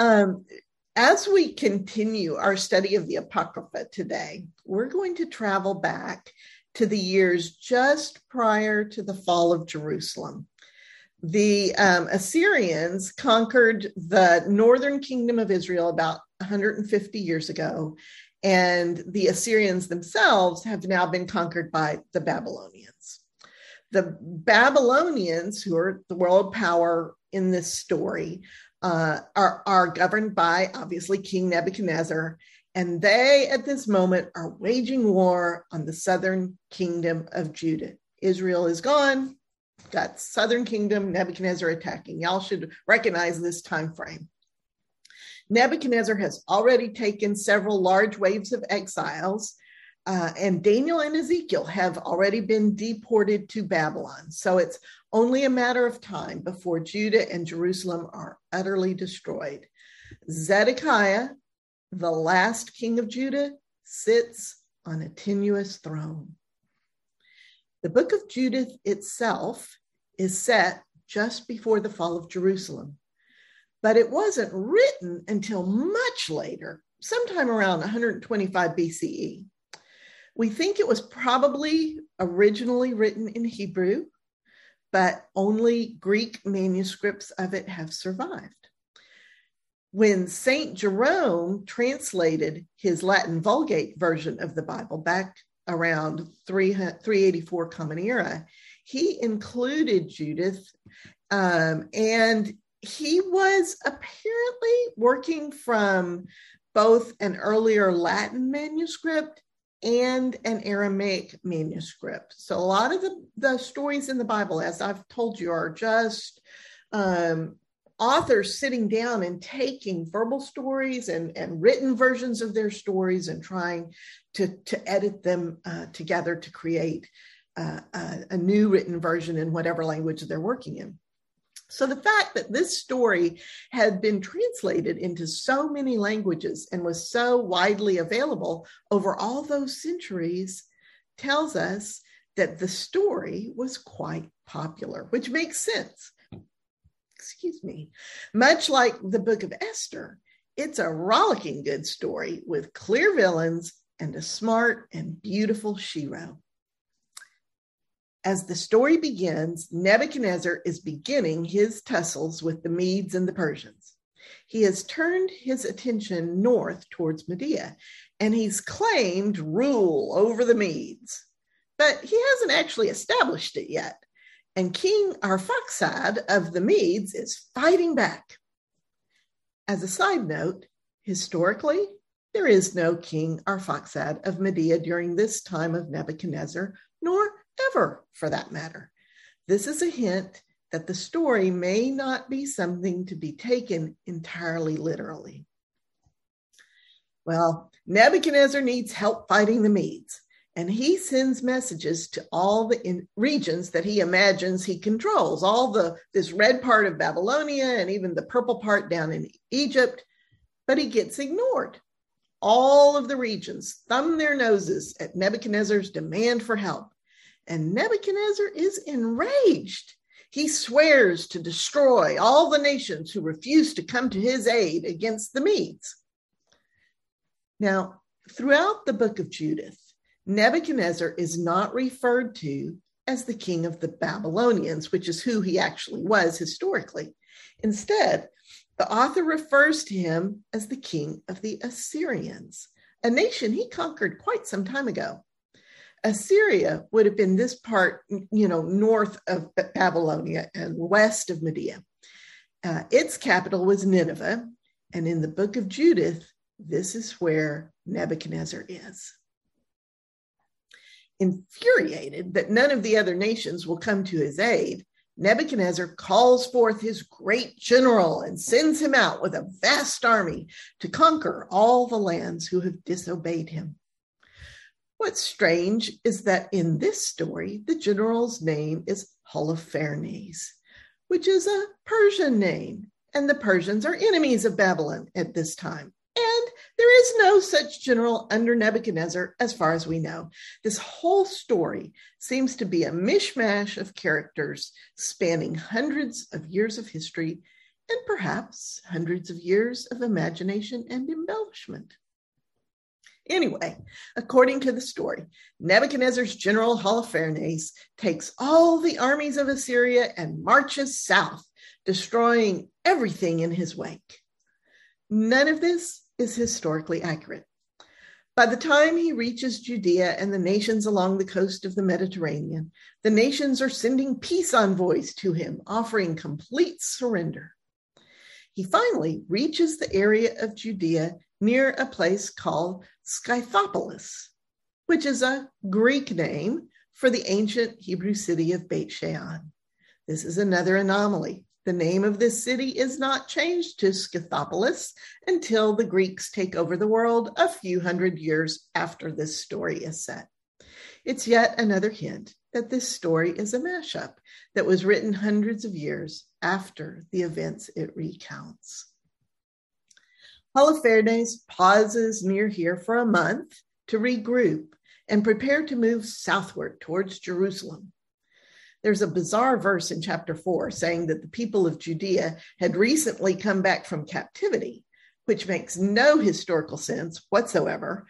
Um, as we continue our study of the Apocrypha today, we're going to travel back to the years just prior to the fall of Jerusalem. The um, Assyrians conquered the northern kingdom of Israel about 150 years ago, and the Assyrians themselves have now been conquered by the Babylonians. The Babylonians, who are the world power in this story, uh, are, are governed by obviously King Nebuchadnezzar and they, at this moment, are waging war on the southern kingdom of Judah. Israel is gone, got southern kingdom, Nebuchadnezzar attacking. Y'all should recognize this time frame. Nebuchadnezzar has already taken several large waves of exiles, uh, and Daniel and Ezekiel have already been deported to Babylon. So it's only a matter of time before Judah and Jerusalem are utterly destroyed. Zedekiah the last king of Judah sits on a tenuous throne. The book of Judith itself is set just before the fall of Jerusalem, but it wasn't written until much later, sometime around 125 BCE. We think it was probably originally written in Hebrew, but only Greek manuscripts of it have survived when St. Jerome translated his Latin Vulgate version of the Bible back around 384 Common Era, he included Judith um, and he was apparently working from both an earlier Latin manuscript and an Aramaic manuscript. So a lot of the, the stories in the Bible, as I've told you, are just um, authors sitting down and taking verbal stories and, and written versions of their stories and trying to, to edit them uh, together to create uh, a, a new written version in whatever language they're working in. So the fact that this story had been translated into so many languages and was so widely available over all those centuries tells us that the story was quite popular, which makes sense excuse me, much like the book of Esther, it's a rollicking good story with clear villains and a smart and beautiful shero. As the story begins, Nebuchadnezzar is beginning his tussles with the Medes and the Persians. He has turned his attention north towards Media and he's claimed rule over the Medes, but he hasn't actually established it yet and King Arphaxad of the Medes is fighting back. As a side note, historically, there is no King Arphaxad of Media during this time of Nebuchadnezzar, nor ever for that matter. This is a hint that the story may not be something to be taken entirely literally. Well, Nebuchadnezzar needs help fighting the Medes and he sends messages to all the regions that he imagines he controls all the this red part of babylonia and even the purple part down in egypt but he gets ignored all of the regions thumb their noses at nebuchadnezzar's demand for help and nebuchadnezzar is enraged he swears to destroy all the nations who refuse to come to his aid against the medes now throughout the book of judith Nebuchadnezzar is not referred to as the king of the Babylonians, which is who he actually was historically. Instead, the author refers to him as the king of the Assyrians, a nation he conquered quite some time ago. Assyria would have been this part, you know, north of Babylonia and west of Media. Uh, its capital was Nineveh, and in the book of Judith, this is where Nebuchadnezzar is infuriated that none of the other nations will come to his aid, Nebuchadnezzar calls forth his great general and sends him out with a vast army to conquer all the lands who have disobeyed him. What's strange is that in this story, the general's name is Holofernes, which is a Persian name, and the Persians are enemies of Babylon at this time. And there is no such general under Nebuchadnezzar, as far as we know. This whole story seems to be a mishmash of characters spanning hundreds of years of history and perhaps hundreds of years of imagination and embellishment. Anyway, according to the story, Nebuchadnezzar's general Holofernes takes all the armies of Assyria and marches south, destroying everything in his wake. None of this is historically accurate. By the time he reaches Judea and the nations along the coast of the Mediterranean, the nations are sending peace envoys to him, offering complete surrender. He finally reaches the area of Judea near a place called Scythopolis, which is a Greek name for the ancient Hebrew city of Beit Shean. This is another anomaly. The name of this city is not changed to Scythopolis until the Greeks take over the world a few hundred years after this story is set. It's yet another hint that this story is a mashup that was written hundreds of years after the events it recounts. Holofernes pauses near here for a month to regroup and prepare to move southward towards Jerusalem. There's a bizarre verse in chapter four saying that the people of Judea had recently come back from captivity, which makes no historical sense whatsoever.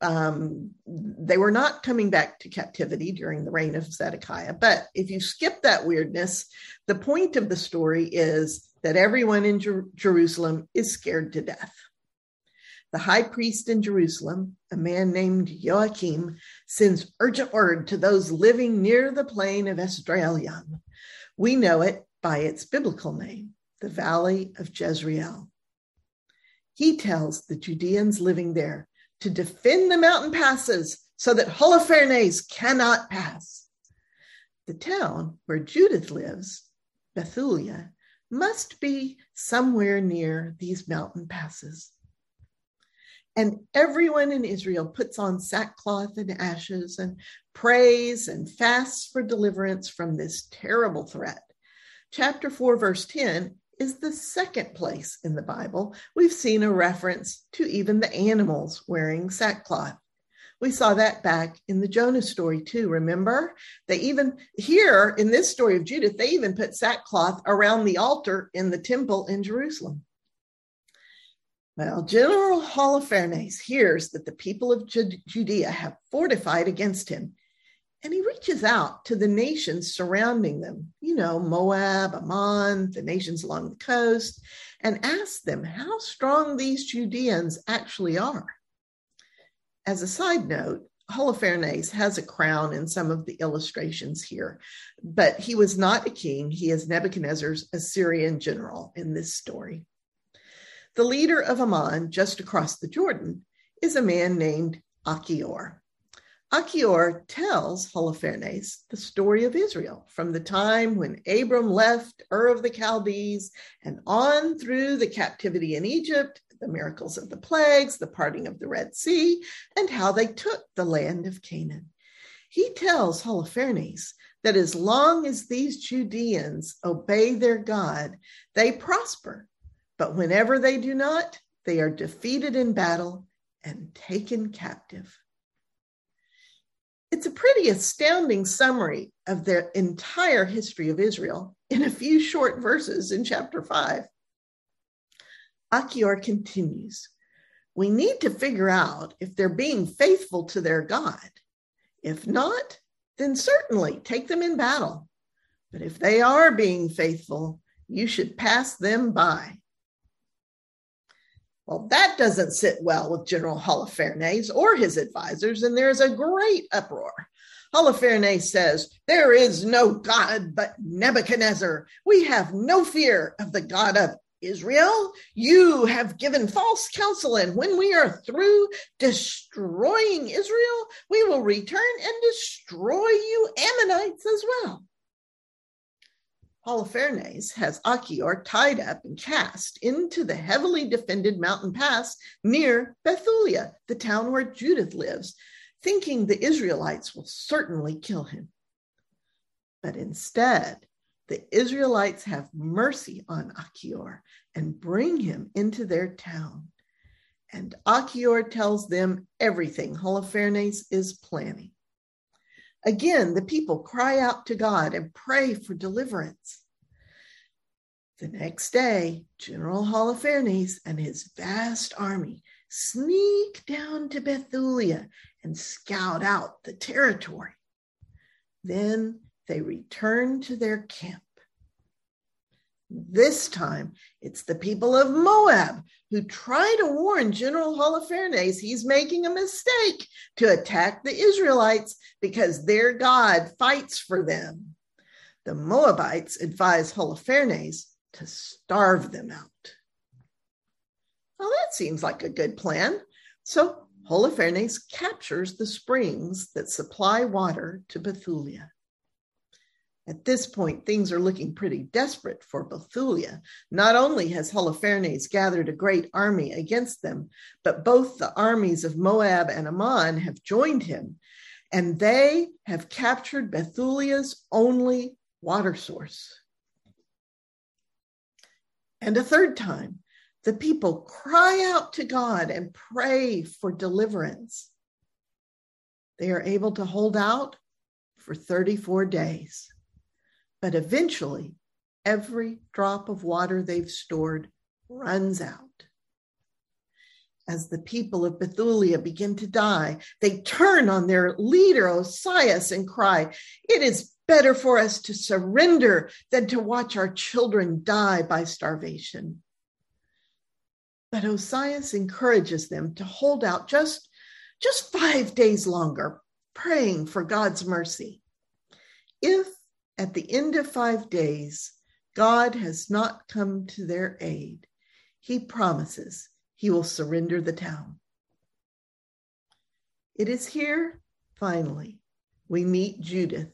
Um, they were not coming back to captivity during the reign of Zedekiah. But if you skip that weirdness, the point of the story is that everyone in Jer- Jerusalem is scared to death. The high priest in Jerusalem, a man named Joachim, sends urgent word to those living near the plain of Esdraelon. We know it by its biblical name, the Valley of Jezreel. He tells the Judeans living there to defend the mountain passes so that Holofernes cannot pass. The town where Judith lives, Bethulia, must be somewhere near these mountain passes. And everyone in Israel puts on sackcloth and ashes and prays and fasts for deliverance from this terrible threat. Chapter 4, verse 10 is the second place in the Bible we've seen a reference to even the animals wearing sackcloth. We saw that back in the Jonah story too. Remember? They even here in this story of Judith, they even put sackcloth around the altar in the temple in Jerusalem. Well, General Holofernes hears that the people of Judea have fortified against him and he reaches out to the nations surrounding them, you know, Moab, Ammon, the nations along the coast, and asks them how strong these Judeans actually are. As a side note, Holofernes has a crown in some of the illustrations here, but he was not a king. He is Nebuchadnezzar's Assyrian general in this story. The leader of Ammon, just across the Jordan, is a man named Achior. Achior tells Holofernes the story of Israel from the time when Abram left Ur of the Chaldees and on through the captivity in Egypt, the miracles of the plagues, the parting of the Red Sea, and how they took the land of Canaan. He tells Holofernes that as long as these Judeans obey their God, they prosper. But whenever they do not, they are defeated in battle and taken captive. It's a pretty astounding summary of the entire history of Israel in a few short verses in chapter 5. Achior continues We need to figure out if they're being faithful to their God. If not, then certainly take them in battle. But if they are being faithful, you should pass them by. Well, that doesn't sit well with General Holofernes or his advisors, and there's a great uproar. Holofernes says, There is no God but Nebuchadnezzar. We have no fear of the God of Israel. You have given false counsel, and when we are through destroying Israel, we will return and destroy you Ammonites as well. Holofernes has Achior tied up and cast into the heavily defended mountain pass near Bethulia, the town where Judith lives, thinking the Israelites will certainly kill him. But instead, the Israelites have mercy on Achior and bring him into their town. And Achior tells them everything Holofernes is planning. Again, the people cry out to God and pray for deliverance. The next day, General Holofernes and his vast army sneak down to Bethulia and scout out the territory. Then they return to their camp. This time, it's the people of Moab who try to warn General Holofernes he's making a mistake to attack the Israelites because their God fights for them. The Moabites advise Holofernes to starve them out. Well, that seems like a good plan. So Holofernes captures the springs that supply water to Bethulia. At this point, things are looking pretty desperate for Bethulia. Not only has Holofernes gathered a great army against them, but both the armies of Moab and Ammon have joined him, and they have captured Bethulia's only water source. And a third time, the people cry out to God and pray for deliverance. They are able to hold out for 34 days. But eventually, every drop of water they've stored runs out. As the people of Bethulia begin to die, they turn on their leader, Osias, and cry, It is better for us to surrender than to watch our children die by starvation. But Osias encourages them to hold out just, just five days longer, praying for God's mercy. If at the end of five days, God has not come to their aid. He promises he will surrender the town. It is here, finally, we meet Judith,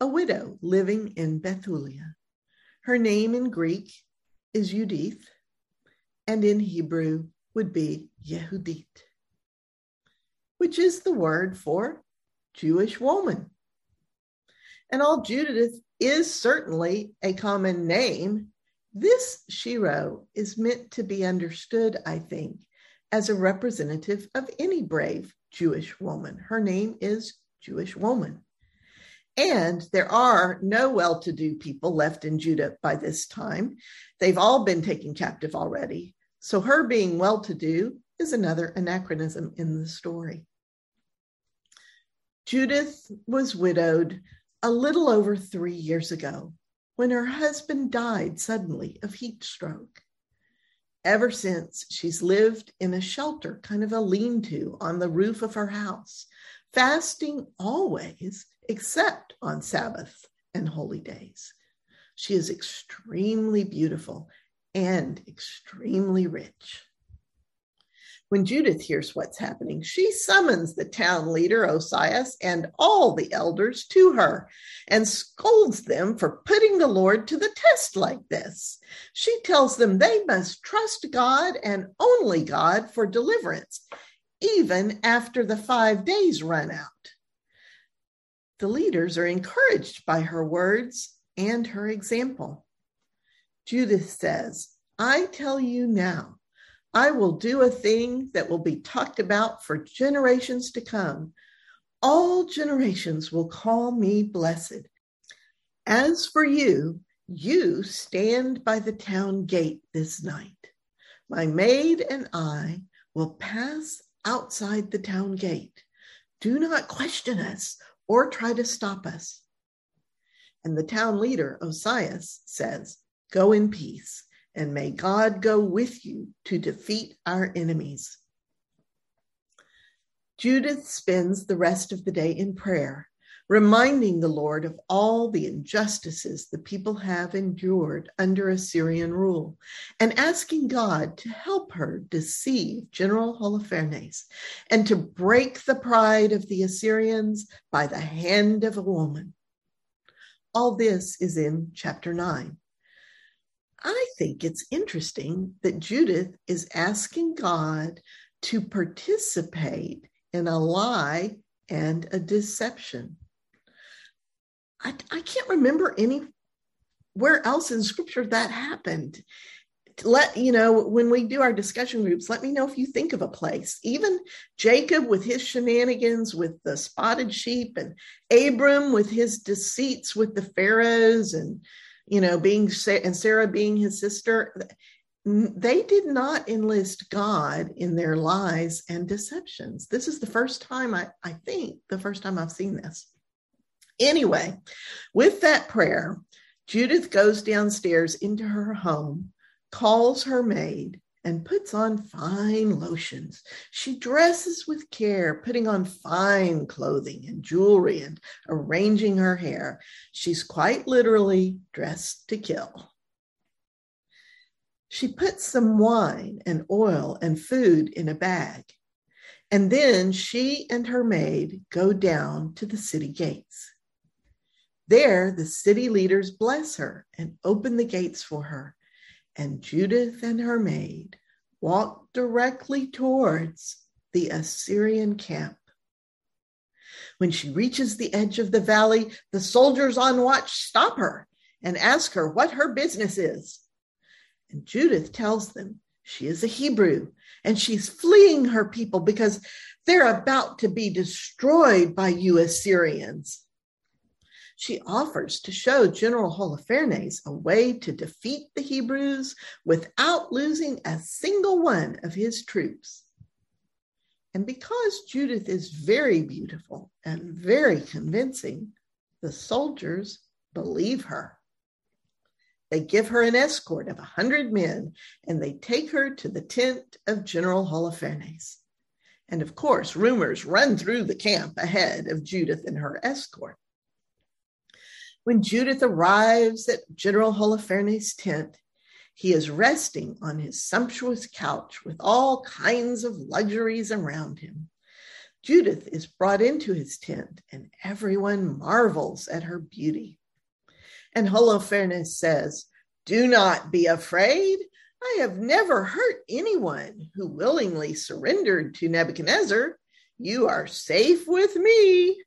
a widow living in Bethulia. Her name in Greek is Judith, and in Hebrew would be Yehudit, which is the word for Jewish woman. And all Judith is certainly a common name. This shero is meant to be understood, I think, as a representative of any brave Jewish woman. Her name is Jewish woman. And there are no well to do people left in Judah by this time. They've all been taken captive already. So her being well to do is another anachronism in the story. Judith was widowed a little over three years ago when her husband died suddenly of heat stroke. Ever since, she's lived in a shelter, kind of a lean to on the roof of her house, fasting always except on Sabbath and holy days. She is extremely beautiful and extremely rich. When Judith hears what's happening, she summons the town leader, Osias, and all the elders to her and scolds them for putting the Lord to the test like this. She tells them they must trust God and only God for deliverance, even after the five days run out. The leaders are encouraged by her words and her example. Judith says, I tell you now, I will do a thing that will be talked about for generations to come. All generations will call me blessed. As for you, you stand by the town gate this night. My maid and I will pass outside the town gate. Do not question us or try to stop us. And the town leader, Osias, says, Go in peace and may God go with you to defeat our enemies. Judith spends the rest of the day in prayer, reminding the Lord of all the injustices the people have endured under Assyrian rule, and asking God to help her deceive General Holofernes and to break the pride of the Assyrians by the hand of a woman. All this is in chapter 9. I think it's interesting that Judith is asking God to participate in a lie and a deception. I, I can't remember anywhere else in scripture that happened. Let you know when we do our discussion groups, let me know if you think of a place. Even Jacob with his shenanigans with the spotted sheep, and Abram with his deceits with the pharaohs, and you know, being and Sarah being his sister, they did not enlist God in their lies and deceptions. This is the first time I, I think the first time I've seen this. Anyway, with that prayer, Judith goes downstairs into her home, calls her maid, and puts on fine lotions. She dresses with care, putting on fine clothing and jewelry and arranging her hair. She's quite literally dressed to kill. She puts some wine and oil and food in a bag. And then she and her maid go down to the city gates. There, the city leaders bless her and open the gates for her and Judith and her maid walked directly towards the Assyrian camp. When she reaches the edge of the valley, the soldiers on watch stop her and ask her what her business is. And Judith tells them she is a Hebrew and she's fleeing her people because they're about to be destroyed by you Assyrians she offers to show General Holofernes a way to defeat the Hebrews without losing a single one of his troops. And because Judith is very beautiful and very convincing, the soldiers believe her. They give her an escort of a hundred men and they take her to the tent of General Holofernes. And of course, rumors run through the camp ahead of Judith and her escort. When Judith arrives at General Holofernes' tent, he is resting on his sumptuous couch with all kinds of luxuries around him. Judith is brought into his tent, and everyone marvels at her beauty. And Holofernes says, Do not be afraid. I have never hurt anyone who willingly surrendered to Nebuchadnezzar. You are safe with me.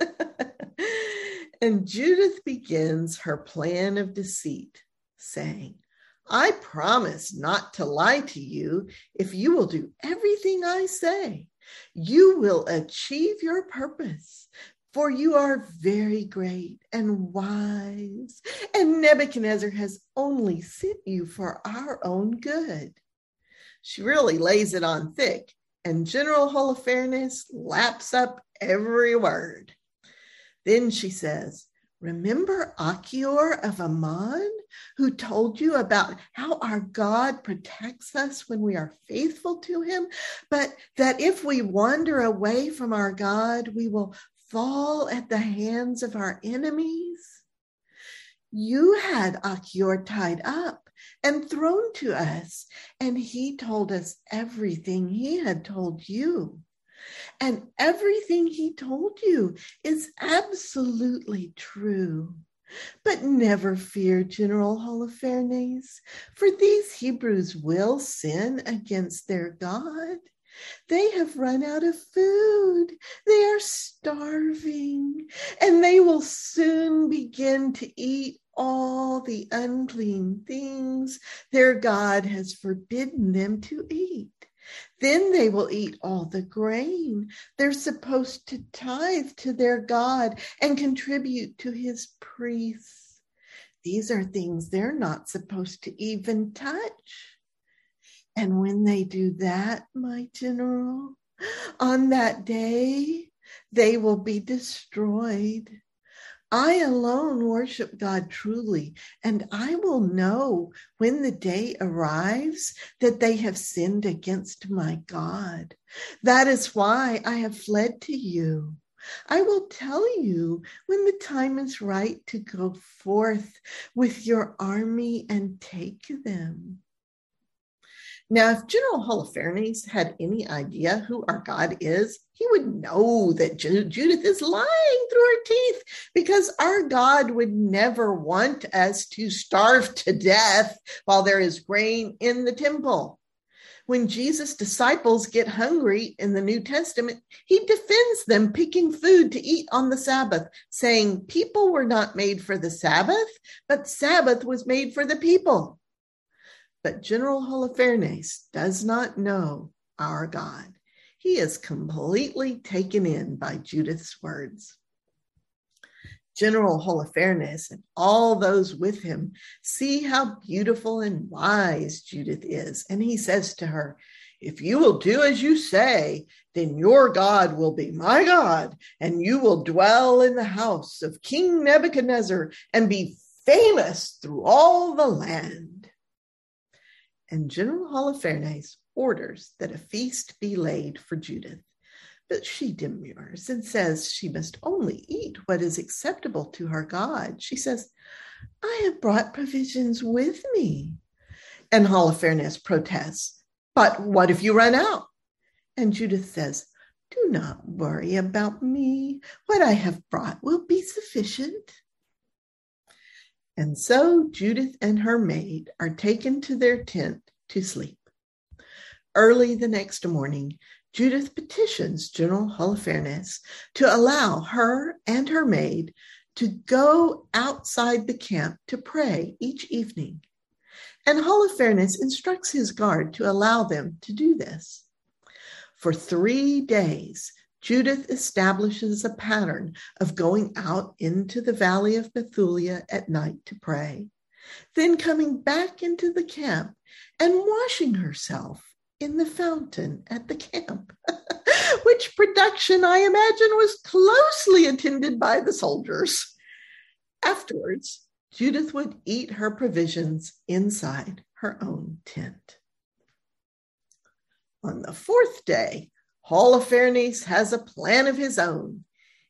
And Judith begins her plan of deceit, saying, I promise not to lie to you if you will do everything I say. You will achieve your purpose, for you are very great and wise, and Nebuchadnezzar has only sent you for our own good. She really lays it on thick, and General Holofernes laps up every word. Then she says, Remember Achior of Ammon, who told you about how our God protects us when we are faithful to him, but that if we wander away from our God, we will fall at the hands of our enemies? You had Achior tied up and thrown to us, and he told us everything he had told you. And everything he told you is absolutely true. But never fear, General Holofernes, for these Hebrews will sin against their God. They have run out of food. They are starving, and they will soon begin to eat all the unclean things their God has forbidden them to eat. Then they will eat all the grain. They're supposed to tithe to their God and contribute to his priests. These are things they're not supposed to even touch. And when they do that, my general, on that day, they will be destroyed. I alone worship God truly, and I will know when the day arrives that they have sinned against my God. That is why I have fled to you. I will tell you when the time is right to go forth with your army and take them. Now, if General Holofernes had any idea who our God is, he would know that Judith is lying through her teeth because our God would never want us to starve to death while there is grain in the temple. When Jesus' disciples get hungry in the New Testament, he defends them picking food to eat on the Sabbath, saying, People were not made for the Sabbath, but Sabbath was made for the people. But General Holofernes does not know our God. He is completely taken in by Judith's words. General Holofernes and all those with him see how beautiful and wise Judith is. And he says to her, If you will do as you say, then your God will be my God, and you will dwell in the house of King Nebuchadnezzar and be famous through all the land. And General Holofernes orders that a feast be laid for Judith. But she demurs and says she must only eat what is acceptable to her God. She says, I have brought provisions with me. And Holofernes protests, But what if you run out? And Judith says, Do not worry about me. What I have brought will be sufficient. And so Judith and her maid are taken to their tent to sleep. Early the next morning, Judith petitions General Holofernes to allow her and her maid to go outside the camp to pray each evening. And Holofernes instructs his guard to allow them to do this. For three days, Judith establishes a pattern of going out into the valley of Bethulia at night to pray, then coming back into the camp and washing herself in the fountain at the camp, which production I imagine was closely attended by the soldiers. Afterwards, Judith would eat her provisions inside her own tent. On the fourth day, Holofernes has a plan of his own.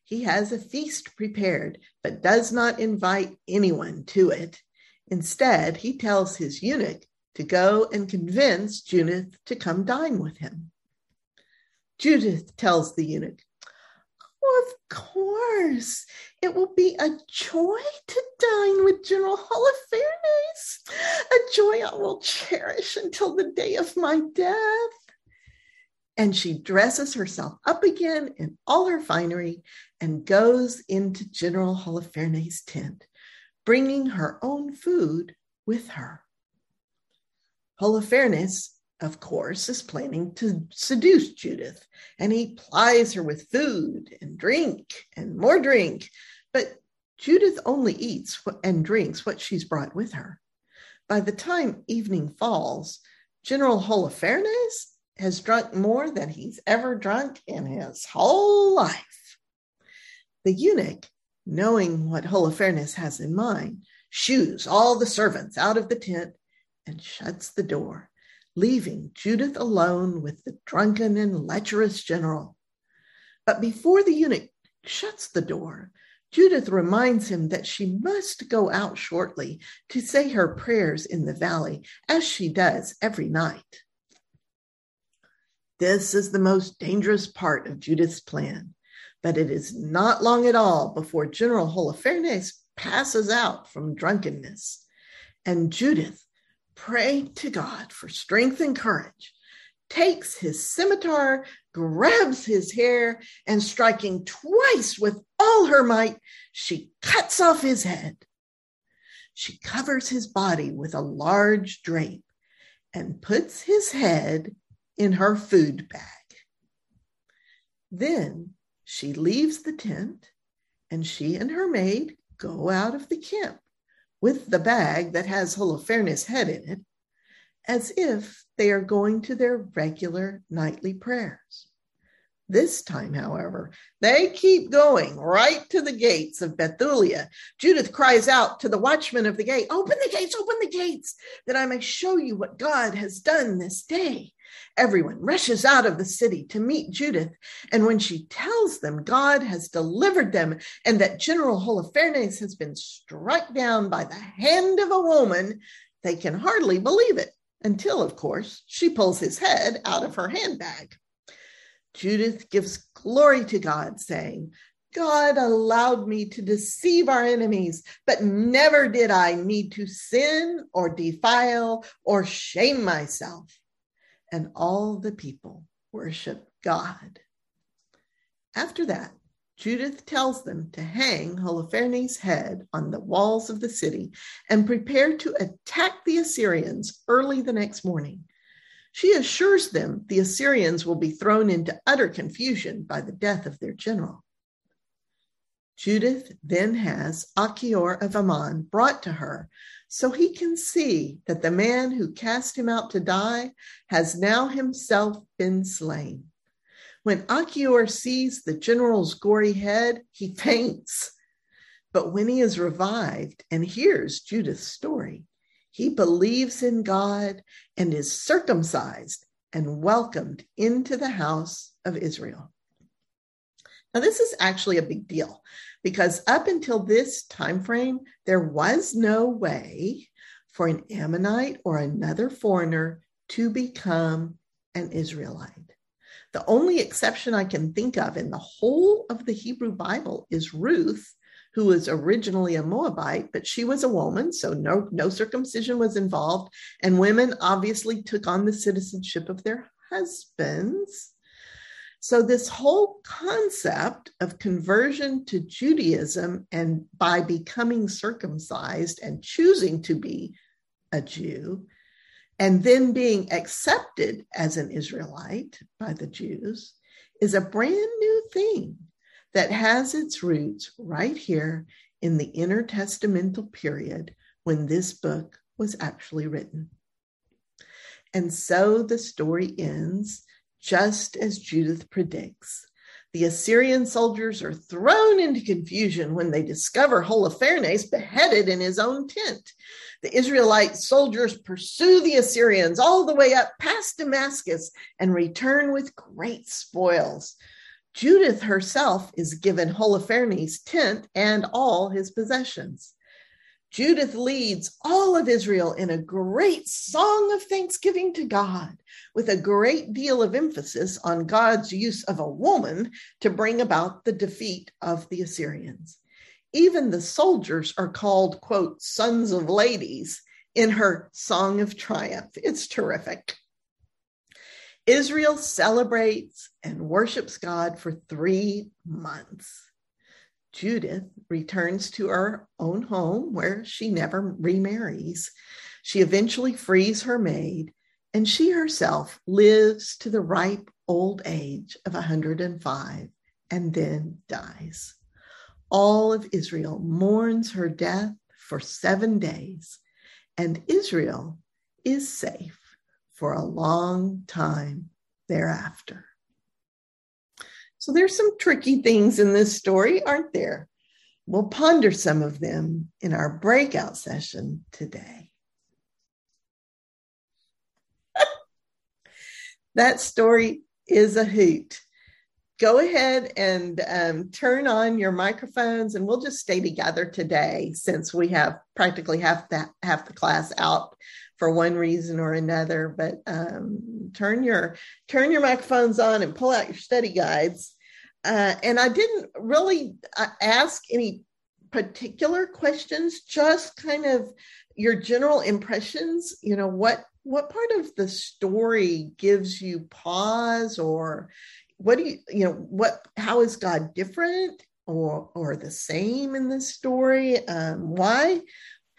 He has a feast prepared, but does not invite anyone to it. Instead, he tells his eunuch to go and convince Judith to come dine with him. Judith tells the eunuch, oh, Of course, it will be a joy to dine with General Holofernes, a joy I will cherish until the day of my death. And she dresses herself up again in all her finery and goes into General Holofernes' tent, bringing her own food with her. Holofernes, of course, is planning to seduce Judith, and he plies her with food and drink and more drink. But Judith only eats and drinks what she's brought with her. By the time evening falls, General Holofernes has drunk more than he's ever drunk in his whole life. The eunuch, knowing what Holofernes has in mind, shoos all the servants out of the tent and shuts the door, leaving Judith alone with the drunken and lecherous general. But before the eunuch shuts the door, Judith reminds him that she must go out shortly to say her prayers in the valley, as she does every night. This is the most dangerous part of Judith's plan, but it is not long at all before General Holofernes passes out from drunkenness, and Judith praying to God for strength and courage, takes his scimitar, grabs his hair, and striking twice with all her might, she cuts off his head. She covers his body with a large drape and puts his head in her food bag. Then she leaves the tent and she and her maid go out of the camp with the bag that has Holofernes' head in it, as if they are going to their regular nightly prayers. This time, however, they keep going right to the gates of Bethulia. Judith cries out to the watchman of the gate, Open the gates, open the gates, that I may show you what God has done this day. Everyone rushes out of the city to meet Judith. And when she tells them God has delivered them and that General Holofernes has been struck down by the hand of a woman, they can hardly believe it until, of course, she pulls his head out of her handbag. Judith gives glory to God, saying, God allowed me to deceive our enemies, but never did I need to sin or defile or shame myself. And all the people worship God. After that, Judith tells them to hang Holofernes' head on the walls of the city and prepare to attack the Assyrians early the next morning. She assures them the Assyrians will be thrown into utter confusion by the death of their general. Judith then has Achior of Ammon brought to her so he can see that the man who cast him out to die has now himself been slain. When Achior sees the general's gory head, he faints. But when he is revived and hears Judith's story, he believes in God and is circumcised and welcomed into the house of Israel. Now, this is actually a big deal because up until this time frame, there was no way for an Ammonite or another foreigner to become an Israelite. The only exception I can think of in the whole of the Hebrew Bible is Ruth, who was originally a Moabite, but she was a woman, so no, no circumcision was involved. And women obviously took on the citizenship of their husbands. So, this whole concept of conversion to Judaism and by becoming circumcised and choosing to be a Jew, and then being accepted as an Israelite by the Jews, is a brand new thing that has its roots right here in the intertestamental period when this book was actually written. And so the story ends just as Judith predicts. The Assyrian soldiers are thrown into confusion when they discover Holofernes beheaded in his own tent. The Israelite soldiers pursue the Assyrians all the way up past Damascus and return with great spoils. Judith herself is given Holofernes' tent and all his possessions. Judith leads all of Israel in a great song of thanksgiving to God, with a great deal of emphasis on God's use of a woman to bring about the defeat of the Assyrians. Even the soldiers are called, quote, sons of ladies in her song of triumph. It's terrific. Israel celebrates and worships God for three months. Judith returns to her own home where she never remarries. She eventually frees her maid, and she herself lives to the ripe old age of 105 and then dies. All of Israel mourns her death for seven days, and Israel is safe for a long time thereafter. So there's some tricky things in this story, aren't there? We'll ponder some of them in our breakout session today. that story is a hoot. Go ahead and um, turn on your microphones, and we'll just stay together today since we have practically half that half the class out for one reason or another but um, turn your turn your microphones on and pull out your study guides. Uh, and i didn't really uh, ask any particular questions just kind of your general impressions you know what what part of the story gives you pause or what do you you know what how is god different or or the same in this story? Um, why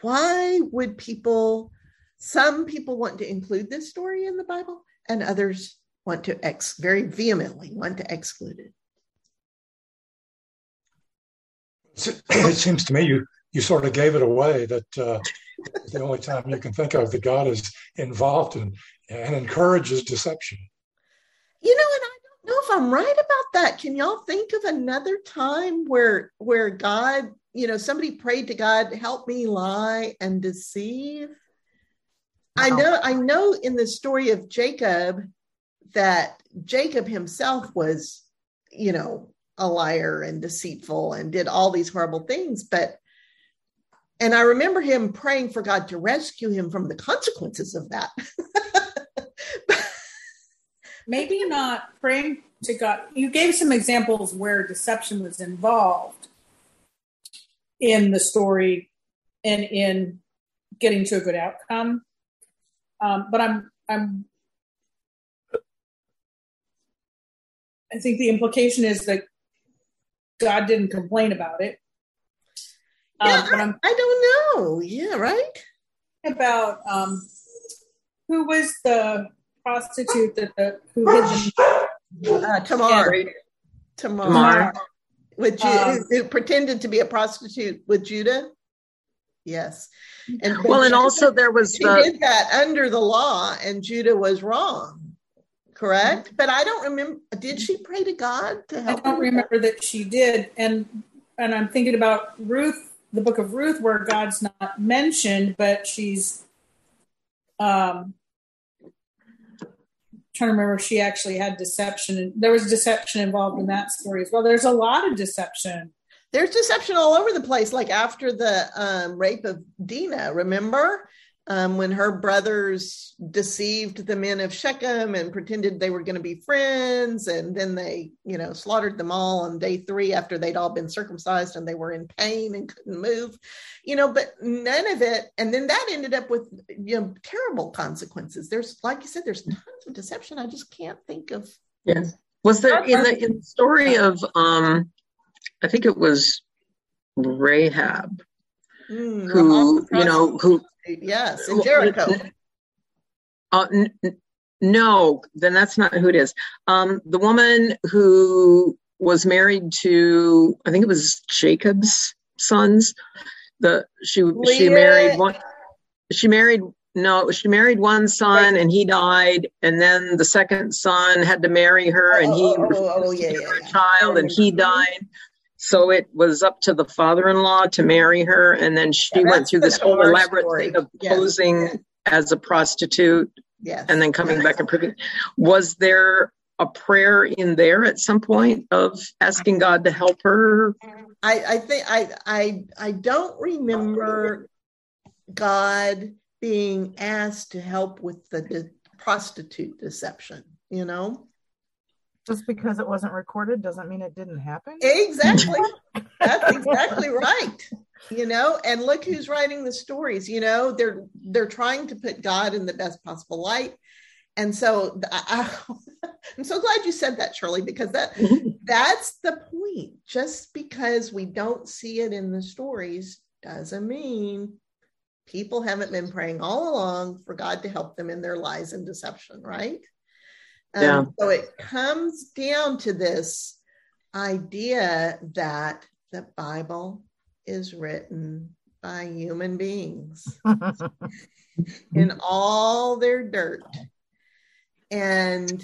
why would people some people want to include this story in the Bible, and others want to ex very vehemently want to exclude it. It seems to me you you sort of gave it away that uh, the only time you can think of that God is involved in and encourages deception. You know, and I don't know if I'm right about that. Can y'all think of another time where where God, you know, somebody prayed to God, help me lie and deceive? I know I know in the story of Jacob that Jacob himself was, you know, a liar and deceitful and did all these horrible things, but and I remember him praying for God to rescue him from the consequences of that. Maybe not praying to God. You gave some examples where deception was involved in the story and in getting to a good outcome. Um, but I'm I'm I think the implication is that God didn't complain about it. Yeah, um, I, I, don't know. Yeah, right. About um, who was the prostitute that the who hid the uh, Tamar. Tamar. Tamar. with Ju- um, who, who pretended to be a prostitute with Judah. Yes, and well, and also there was she the, did that under the law, and Judah was wrong. Correct, but I don't remember. Did she pray to God to help? I don't remember that? that she did, and and I'm thinking about Ruth, the book of Ruth, where God's not mentioned, but she's um trying to remember she actually had deception and there was deception involved in that story as well. There's a lot of deception. There's deception all over the place. Like after the um, rape of Dinah, remember? um, when her brothers deceived the men of Shechem and pretended they were going to be friends. And then they, you know, slaughtered them all on day three after they'd all been circumcised and they were in pain and couldn't move, you know, but none of it. And then that ended up with, you know, terrible consequences. There's, like you said, there's tons of deception. I just can't think of. Yes. Was there in the, in the story of, um, I think it was Rahab, mm, who, you know, who, Yes, in Jericho. Uh, n- no, then that's not who it is. Um, the woman who was married to, I think it was Jacob's sons. The she Leah. she married one. She married no, she married one son and he died, and then the second son had to marry her, and he oh, oh, oh, yeah, yeah, a child, and he died. So it was up to the father-in-law to marry her, and then she yeah, went through this whole elaborate story. thing of yes. posing yes. as a prostitute, yes. and then coming back and proving. Was there a prayer in there at some point of asking God to help her? I, I think I I I don't remember God being asked to help with the de- prostitute deception. You know, just because it wasn't recorded doesn't mean it didn't happen. Exactly. That's exactly right. You know, and look who's writing the stories. You know, they're they're trying to put God in the best possible light. And so I, am so glad you said that, Shirley, because that that's the point. Just because we don't see it in the stories doesn't mean people haven't been praying all along for God to help them in their lies and deception, right? Um, yeah. So it comes down to this idea that the Bible is written by human beings in all their dirt. And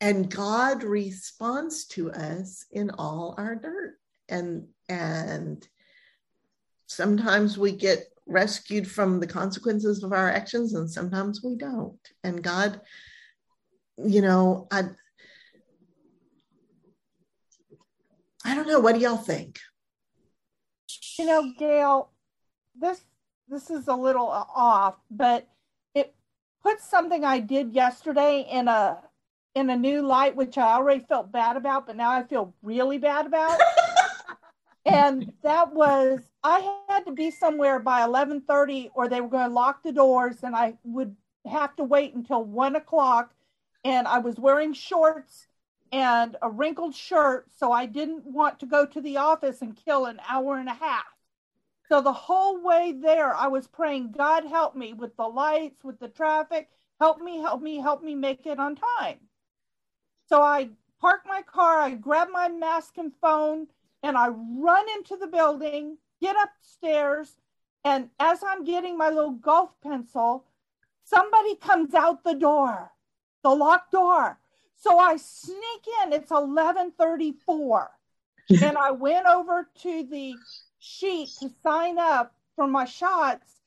and God responds to us in all our dirt. And and sometimes we get rescued from the consequences of our actions and sometimes we don't. And god you know i i don't know. What do y'all think? You know gail this this is a little off but it puts something i did yesterday in a in a new light which i already felt bad about but now i feel really bad about. And that was I had to be somewhere by eleven thirty, or they were going to lock the doors, and I would have to wait until one o'clock. And I was wearing shorts and a wrinkled shirt, so I didn't want to go to the office and kill an hour and a half. So the whole way there, I was praying, God help me with the lights, with the traffic, help me, help me, help me make it on time. So I parked my car, I grabbed my mask and phone, and I run into the building, get upstairs, and as I'm getting my little golf pencil, somebody comes out the door, the locked door. So I sneak in. It's 11:34. and I went over to the sheet to sign up for my shots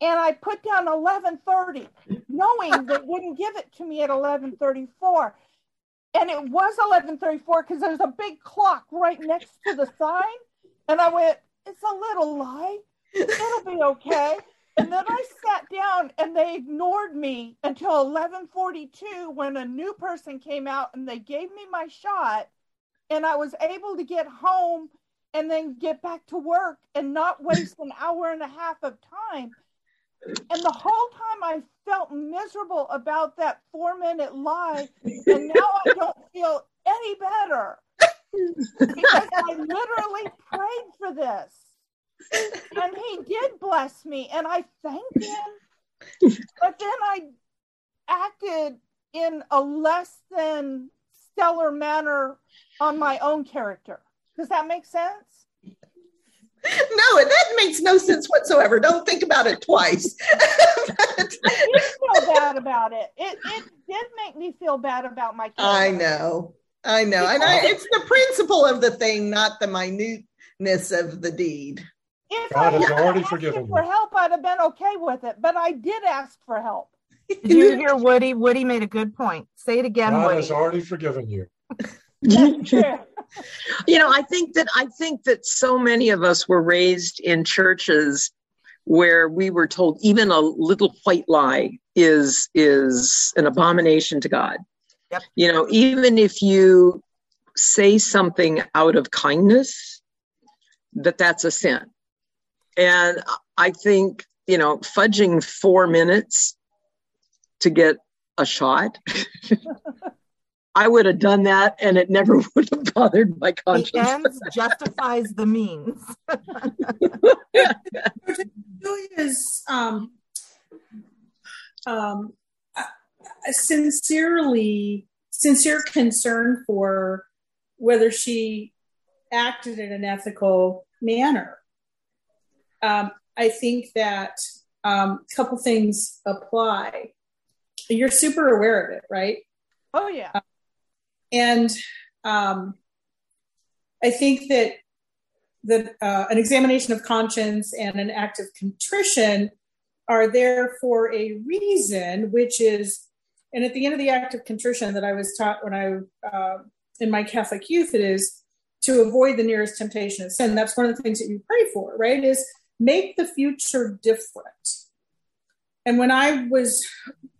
and I put down 11:30 knowing they wouldn't give it to me at 11:34 and it was 11:34 because there's a big clock right next to the sign, and I went, "It's a little lie. It'll be okay." And then I sat down, and they ignored me until 11:42 when a new person came out and they gave me my shot, and I was able to get home and then get back to work and not waste an hour and a half of time and the whole time I felt miserable about that four minute lie. And now I don't feel any better because I literally prayed for this. And he did bless me, and I thanked him. But then I acted in a less than stellar manner on my own character. Does that make sense? No, that makes no sense whatsoever. Don't think about it twice. I did feel bad about it. It it did make me feel bad about my character. I know. I know. And I, it's the principle of the thing, not the minuteness of the deed. If God I has already forgiven him for you. help, I'd have been okay with it. But I did ask for help. Did you hear Woody? Woody made a good point. Say it again, Woody. God Woody. has already forgiven you. You know i think that i think that so many of us were raised in churches where we were told even a little white lie is is an abomination to god Yep. you know even if you say something out of kindness that that's a sin and i think you know fudging four minutes to get a shot i would have done that and it never would have bothered my conscience. the conscience ends justifies the means. Julia's um, um, a- a sincerely sincere concern for whether she acted in an ethical manner. Um, I think that um, a couple things apply. You're super aware of it, right? Oh yeah. and um, I think that that uh, an examination of conscience and an act of contrition are there for a reason, which is, and at the end of the act of contrition that I was taught when I uh, in my Catholic youth, it is to avoid the nearest temptation of sin. That's one of the things that you pray for, right? Is make the future different. And when I was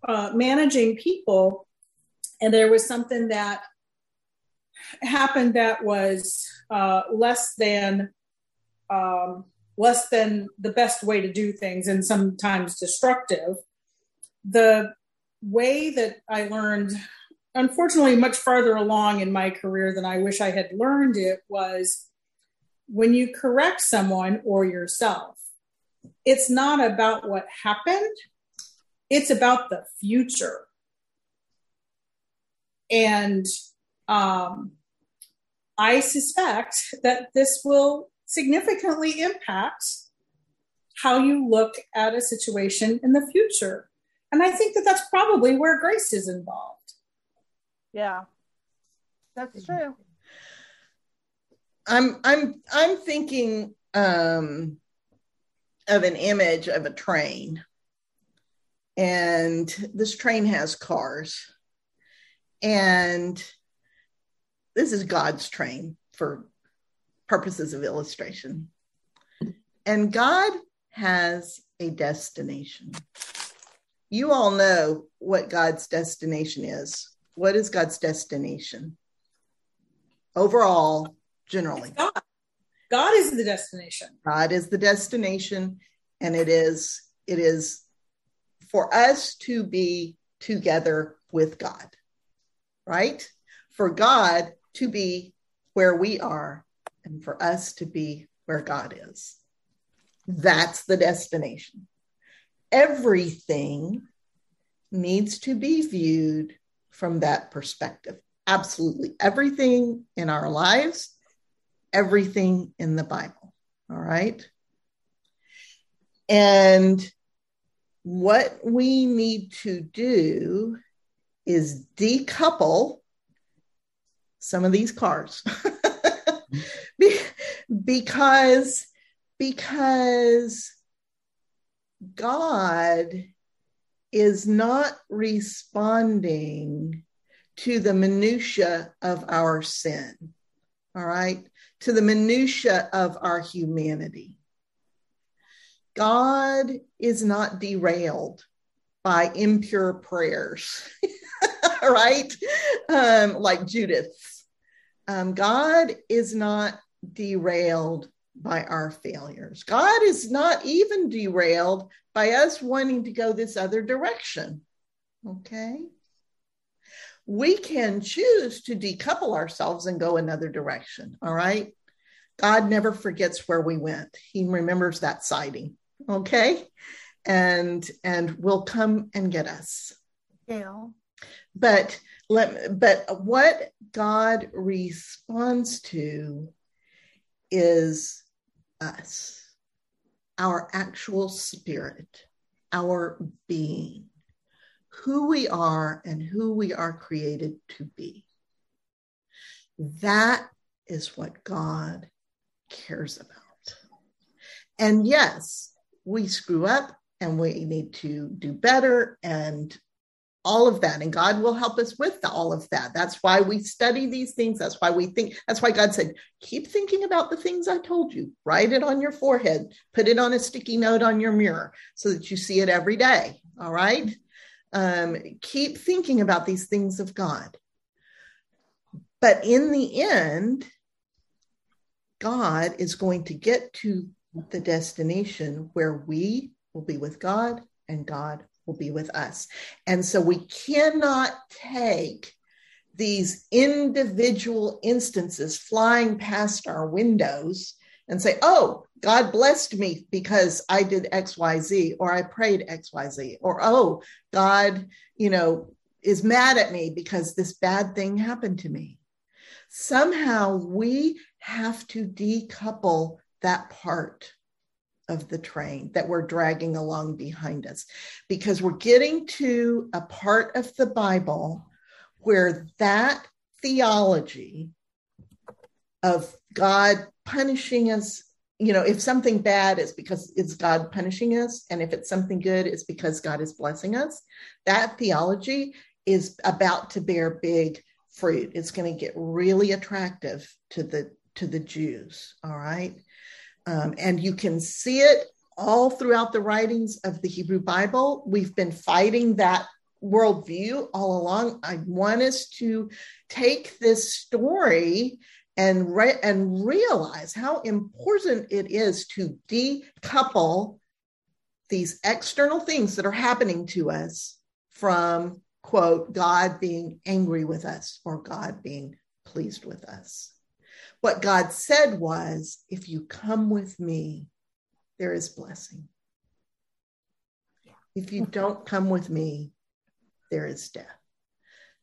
uh, managing people, and there was something that happened that was uh, less than um, less than the best way to do things and sometimes destructive the way that i learned unfortunately much farther along in my career than i wish i had learned it was when you correct someone or yourself it's not about what happened it's about the future and um, I suspect that this will significantly impact how you look at a situation in the future. And I think that that's probably where grace is involved. Yeah. That's true. I'm I'm I'm thinking um, of an image of a train, and this train has cars, and this is God's train for purposes of illustration, and God has a destination. You all know what God's destination is. What is God's destination? Overall, generally. God. God is the destination. God is the destination, and it is it is for us to be together with God, right? For God to be where we are, and for us to be where God is. That's the destination. Everything needs to be viewed from that perspective. Absolutely everything in our lives everything in the Bible. All right. And what we need to do is decouple some of these cars because because God is not responding to the minutia of our sin all right? To the minutia of our humanity. God is not derailed by impure prayers right? Um, like judith's. Um, god is not derailed by our failures god is not even derailed by us wanting to go this other direction okay we can choose to decouple ourselves and go another direction. All right. God never forgets where we went. He remembers that sighting. Okay. And and will come and get us. Yeah. But let but what God responds to is us, our actual spirit, our being, who we are and who we are created to be. That is what God cares about. And yes, we screw up and we need to do better and all of that and god will help us with all of that. That's why we study these things. That's why we think that's why god said keep thinking about the things i told you. Write it on your forehead. Put it on a sticky note on your mirror so that you see it every day. All right? Um, keep thinking about these things of god. But in the end god is going to get to the destination where we will be with God and God will be with us. And so we cannot take these individual instances flying past our windows and say, oh, God blessed me because I did XYZ, or I prayed XYZ, or oh, God, you know, is mad at me because this bad thing happened to me. Somehow we have to decouple that part of the train that we're dragging along behind us because we're getting to a part of the Bible where that theology of God punishing us, you know, if something bad is because it's God punishing us, and if it's something good, it's because God is blessing us, that theology is about to bear big fruit. It's going to get really attractive to the to the Jews. All right. Um, and you can see it all throughout the writings of the Hebrew Bible. We've been fighting that worldview all along. I want us to take this story and re- and realize how important it is to decouple these external things that are happening to us from quote God being angry with us or God being pleased with us. What God said was, if you come with me, there is blessing. If you don't come with me, there is death.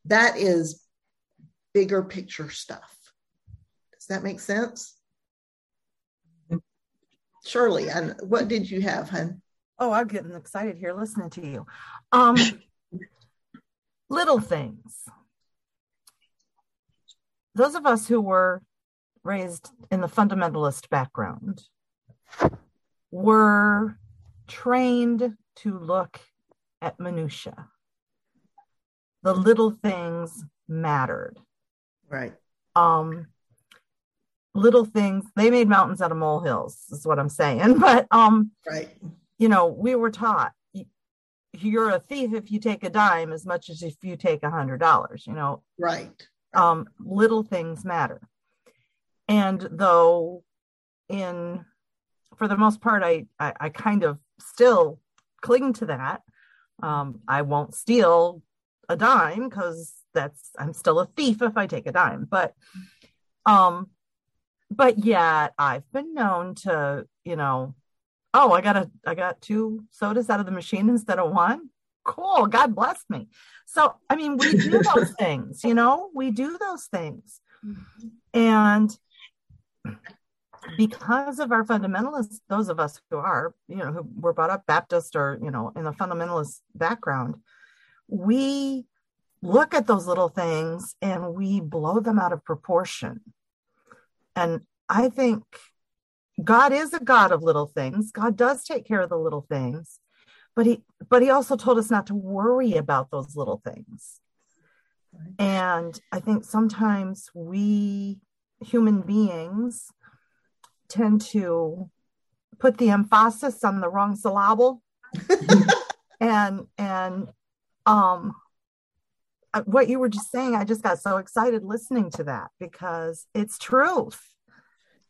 That is bigger picture stuff. Does that make sense? Shirley, and what did you have, hun? Oh, I'm getting excited here listening to you. Um, little things. Those of us who were raised in the fundamentalist background were trained to look at minutia. The little things mattered. Right. Um, little things they made mountains out of molehills is what i'm saying but um right you know we were taught you're a thief if you take a dime as much as if you take a hundred dollars you know right um little things matter and though in for the most part I, I i, kind of still cling to that um i won't steal a dime because that's i'm still a thief if i take a dime. But um but yet i've been known to you know oh i got a i got two sodas out of the machine instead of one? Cool god bless me. So i mean we do those things you know? We do those things. Mm-hmm. and because of our fundamentalists, those of us who are, you know, who were brought up Baptist or, you know, in a fundamentalist background, we look at those little things and we blow them out of proportion. And I think God is a God of little things. God does take care of the little things, but he but he also told us not to worry about those little things. And I think sometimes we human beings tend to put the emphasis on the wrong syllable. And and um what you were just saying i just got so excited listening to that because it's truth.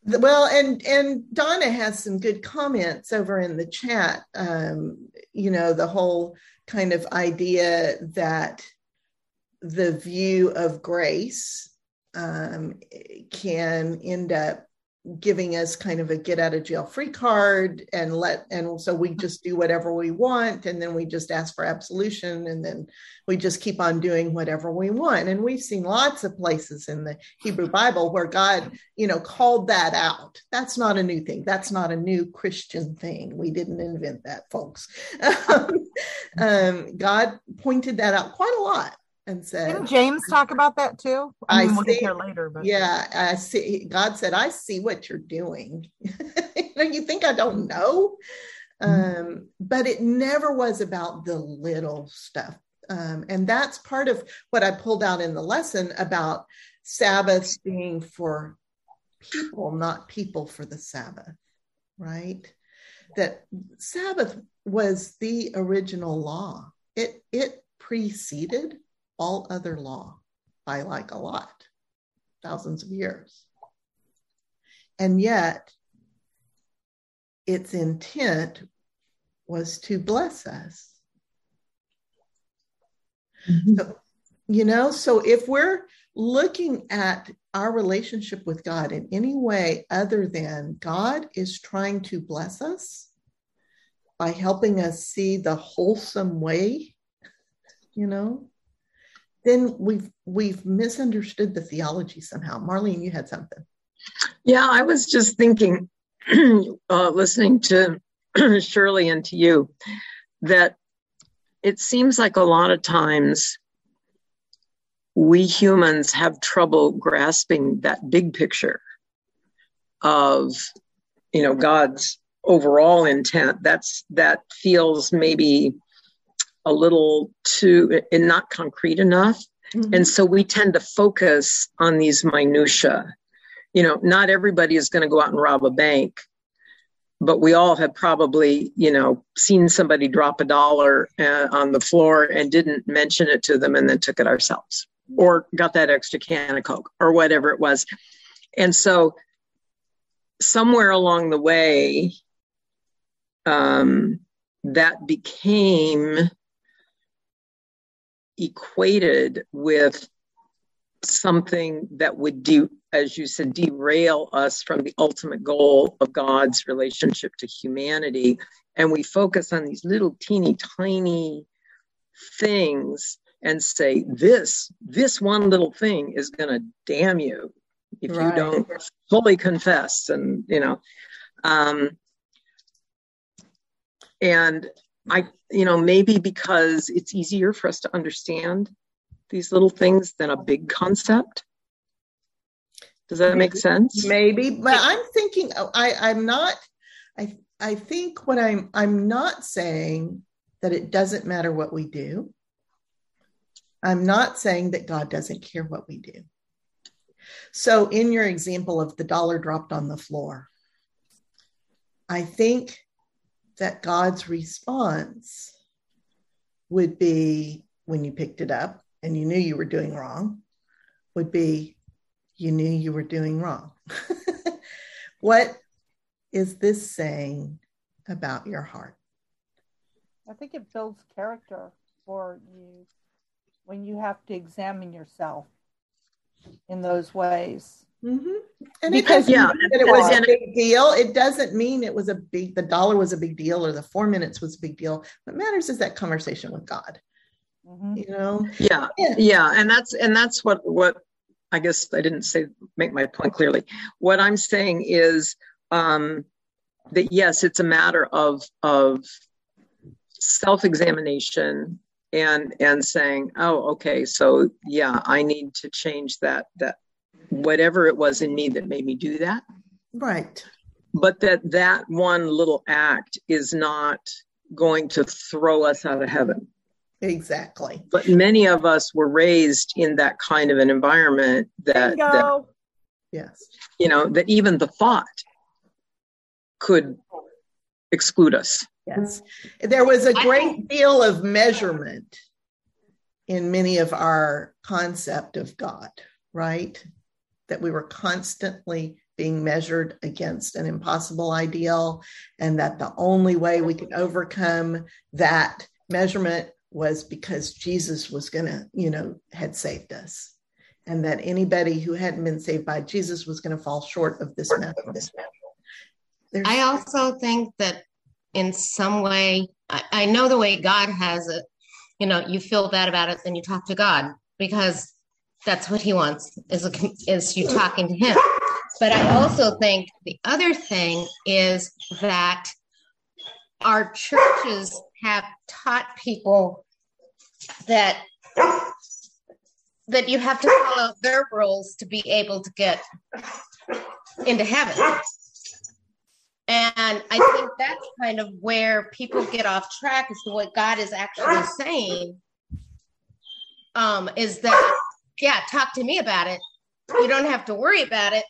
Well and and donna has some good comments over in the chat. Um you know the whole kind of idea that the view of grace um, can end up giving us kind of a get out of jail free card and let and so we just do whatever we want and then we just ask for absolution and then we just keep on doing whatever we want. And we've seen lots of places in the hebrew bible where god you know called that out. That's not a new thing. That's not a new christian thing. We didn't invent that folks. Um, god pointed that out quite a lot and said Didn't James talk about that too? I, mean, I we'll see- later, but yeah i see god said i see what you're doing. You know you think i don't know? Um, but it never was about the little stuff. Um, and that's part of what i pulled out in the lesson about sabbaths being for people not people for the sabbath right? That sabbath was the original law. It it preceded all other law I like a lot thousands of years. And yet its intent was to bless us. Mm-hmm. So, you know so if we're looking at our relationship with god in any way other than god is trying to bless us by helping us see the wholesome way you know then we've we've misunderstood the theology somehow marlene you had something Yeah, I was just thinking, uh, listening to Shirley and to you, that it seems like a lot of times we humans have trouble grasping that big picture of, you know, God's overall intent. That's that feels maybe a little too and not concrete enough. And so we tend to focus on these minutia. You know, not everybody is going to go out and rob a bank, but we all have probably, you know, seen somebody drop a dollar uh, on the floor and didn't mention it to them and then took it ourselves or got that extra can of Coke or whatever it was. And so somewhere along the way, um, that became equated with something that would do, as you said, derail us from the ultimate goal of God's relationship to humanity. And we focus on these little teeny tiny things and say, this, this one little thing is going to damn you if Right. you don't fully confess. And, you know, um, and I, you know, maybe because it's easier for us to understand these little things than a big concept. Does that make sense? maybe but i'm thinking oh, i i'm not i i think what i'm i'm not saying that it doesn't matter what we do i'm not saying that god doesn't care what we do so in your example of the dollar dropped on the floor i think that god's response would be when you picked it up and you knew you were doing wrong would be you knew you were doing wrong. what is this saying about your heart? I think it builds character for you when you have to examine yourself in those ways. Mm-hmm. And Because- it yeah, that it was a big deal. It doesn't mean it was a big, the dollar was a big deal or the four minutes was a big deal. What matters is that conversation with God, Mhm. you know? Yeah, Yeah. yeah, and that's and that's what what I guess I didn't say make my point clearly. What I'm saying is um, that yes, it's a matter of of self-examination and and saying, oh, okay, so yeah, I need to change that that whatever it was in me that made me do that. Right. But that that one little act is not going to throw us out of heaven Exactly. but many of us were raised in that kind of an environment that, that Yes. you know that even the thought could exclude us Yes. There was a great deal of measurement in many of our concept of God, right? That we were constantly being measured against an impossible ideal, and that the only way we could overcome that measurement was because Jesus was going to, you know, had saved us. and that anybody who hadn't been saved by Jesus was going to fall short of this message. I also think that in some way, I, I know the way God has it. You know, you feel bad about it, then you talk to God because that's what He wants is a, is you talking to Him. But I also think the other thing is that our churches have taught people that that you have to follow their rules to be able to get into heaven. And I think that's kind of where people get off track as to what God is actually saying. Um, is that, yeah, talk to me about it. You don't have to worry about it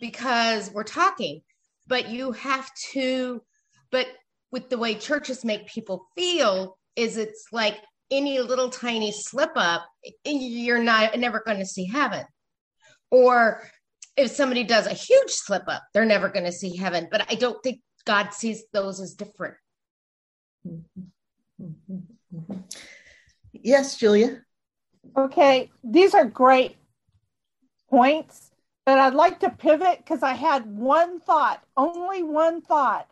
because we're talking, but you have to, but with the way churches make people feel, is it's like any little tiny slip up, you're not never going to see heaven. Or if somebody does a huge slip up, they're never going to see heaven. But I don't think God sees those as different. Yes, Julia. Okay, these are great points, but I'd like to pivot because I had one thought, only one thought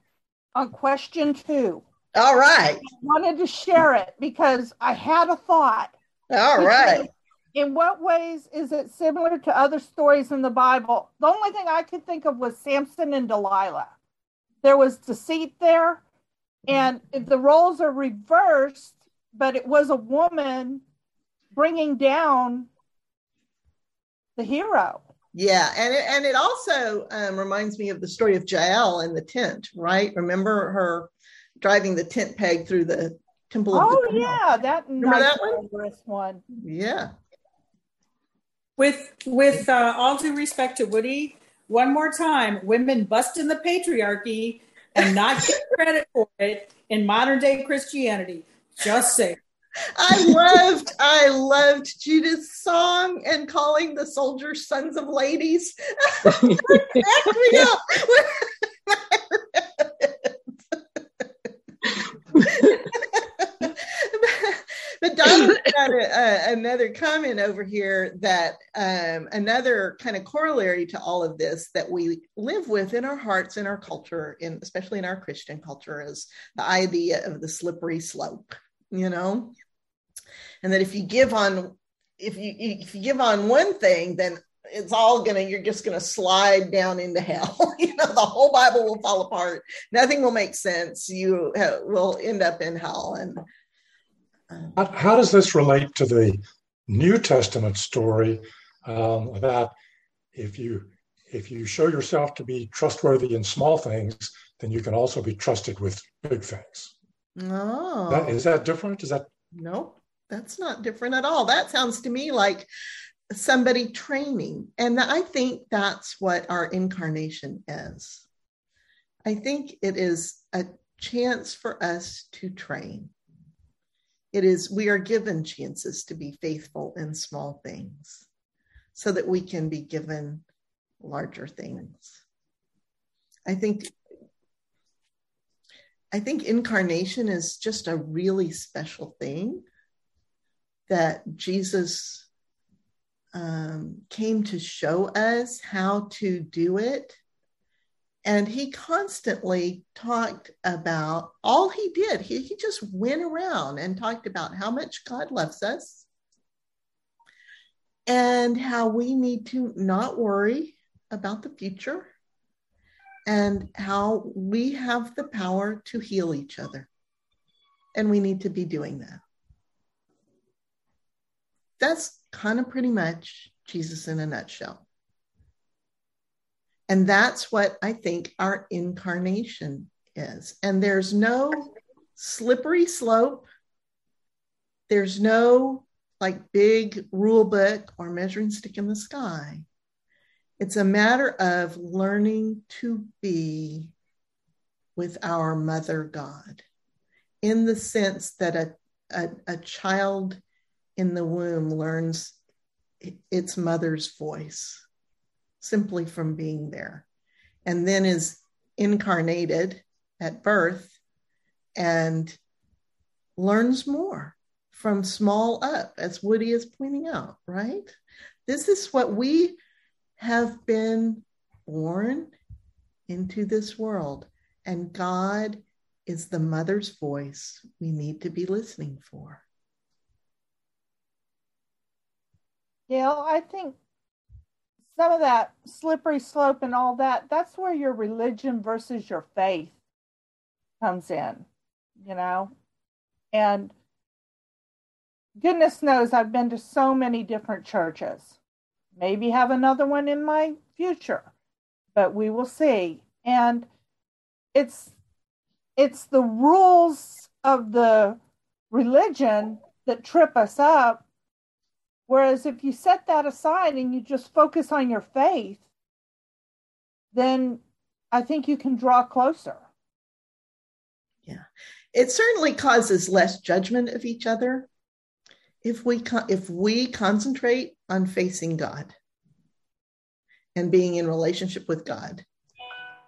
on question two. All right. I wanted to share it because I had a thought. All right in what ways is it similar to other stories in the Bible? The only thing I could think of was Samson and Delilah. There was deceit there, and the roles are reversed, but it was a woman bringing down the hero. Yeah, and it, and it also um, reminds me of the story of Jael in the tent, right? Remember her driving the tent peg through the temple of oh yeah that Remember nice that one? one yeah with with uh, all due respect to Woody, one more time, women busting the patriarchy and not get credit for it in modern day Christianity. Just say. I loved, I loved Judith's song and calling the soldiers sons of ladies. me up. but Donna's got a, a, another comment over here that um, another kind of corollary to all of this that we live with in our hearts, in our culture, in especially in our Christian culture, is the idea of the slippery slope. You know, and that if you give on if you if you give on one thing, then it's all gonna you're just gonna slide down into hell. You know the whole bible will fall apart. Nothing will make sense. You will end up in hell. And how, how does this relate to the New Testament story um, if you if you show yourself to be trustworthy in small things, then you can also be trusted with big things. No, that, is that different? Is that no? That's not different at all. That sounds to me like somebody training, and I think that's what our incarnation is. I think it is a chance for us to train. It is, we are given chances to be faithful in small things so that we can be given larger things. I think I think incarnation is just a really special thing that Jesus um, came to show us how to do it and he constantly talked about all he did. He, he just went around and talked about how much God loves us and how we need to not worry about the future and how we have the power to heal each other. And we need to be doing that. That's kind of pretty much Jesus in a nutshell. And that's what I think our incarnation is. And there's no slippery slope. There's no like big rule book or measuring stick in the sky. It's a matter of learning to be with our mother God in the sense that a, a, a child in the womb learns its mother's voice simply from being there, and then is incarnated at birth and learns more from small up, as Woody is pointing out, right? This is what we have been born into this world. And God is the mother's voice we need to be listening for. Gail, I think some of that slippery slope and all that, that's where your religion versus your faith comes in, you know? And goodness knows I've been to so many different churches. Maybe have another one in my future, but we will see. And it's it's the rules of the religion that trip us up. Whereas if you set that aside and you just focus on your faith, then I think you can draw closer. Yeah. It certainly causes less judgment of each other if we con- if we concentrate on facing God and being in relationship with God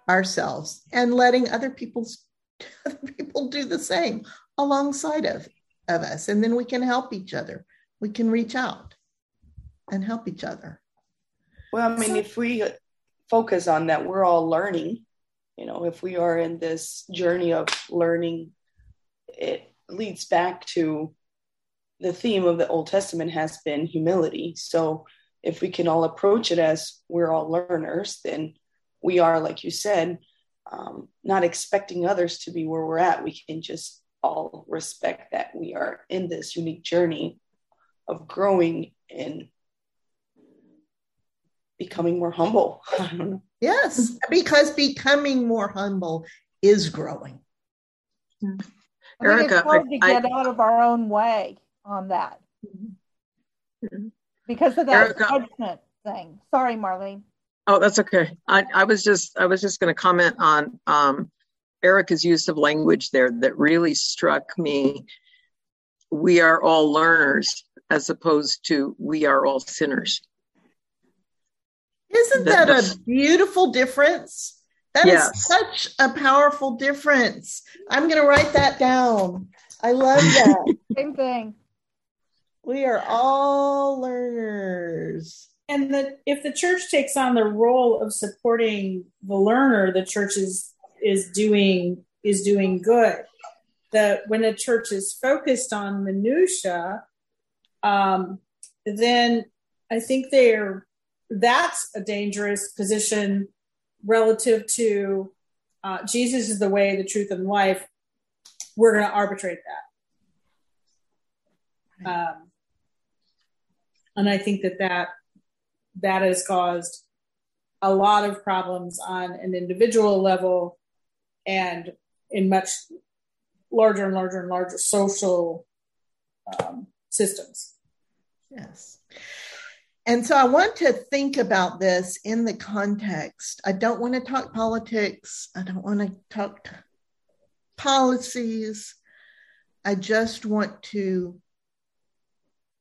ourselves and letting other people's other people do the same alongside of, of us. And then we can help each other. We can reach out and help each other. Well i mean so, if we focus on that we're all learning you know if we are in this journey of learning it leads back to the theme of the Old Testament has been humility. So if we can all approach it as we're all learners, then we are, like you said, um, not expecting others to be where we're at. We can just all respect that we are in this unique journey of growing and becoming more humble. yes, because becoming more humble is growing. I Erica, it's hard to get I, out of our own way on that mm-hmm. because of that Erica, judgment thing. Sorry, Marlene. Oh, that's okay. I, I was just I was just going to comment on um, Erica's use of language there that really struck me. We are all learners as opposed to we are all sinners. Isn't that a beautiful difference? That yes. is such a powerful difference. I'm going to write that down. I love that. Same thing. We are all learners. And that if the church takes on the role of supporting the learner, the church is is doing is doing good. That when the church is focused on minutia, um, then I think they're that's a dangerous position relative to uh, Jesus is the way, the truth, and life. We're going to arbitrate that. Um, and I think that that that has caused a lot of problems on an individual level and in much larger and larger and larger social um, systems. Yes. And so I want to think about this in the context. I don't want to talk politics. I don't want to talk policies. I just want to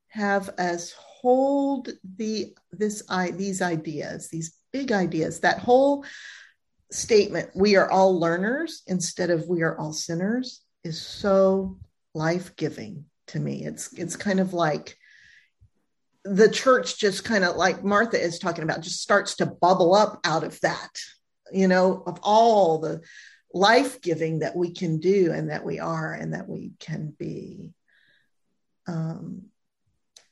have us hold the this i these ideas these big ideas that whole statement we are all learners instead of we are all sinners is so life-giving to me. It's it's kind of like the church just kind of like martha is talking about just starts to bubble up out of that you know of all the life-giving that we can do and that we are and that we can be. Um,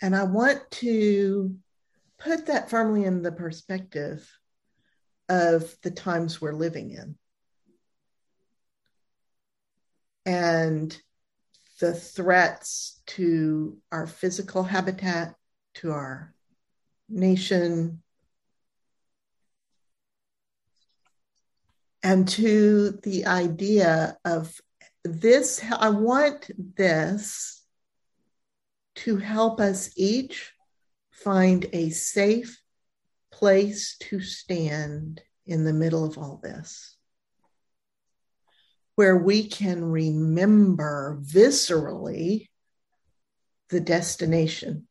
and I want to put that firmly in the perspective of the times we're living in. And the threats to our physical habitat, to our nation, and to the idea of this. I want this to help us each find a safe place to stand in the middle of all this, where we can remember viscerally the destination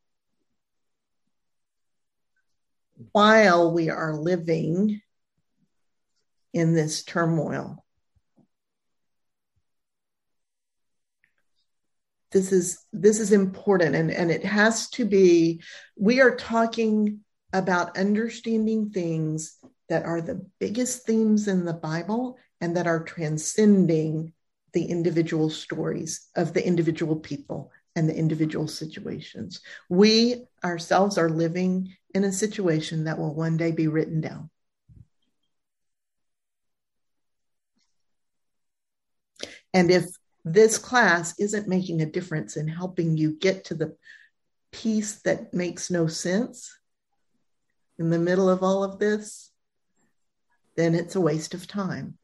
while we are living in this turmoil. This is this is important and and it has to be we are talking about understanding things that are the biggest themes in the Bible and that are transcending the individual stories of the individual people and the individual situations. We ourselves are living in a situation that will one day be written down. And if this class isn't making a difference in helping you get to the peace that makes no sense in the middle of all of this, then it's a waste of time.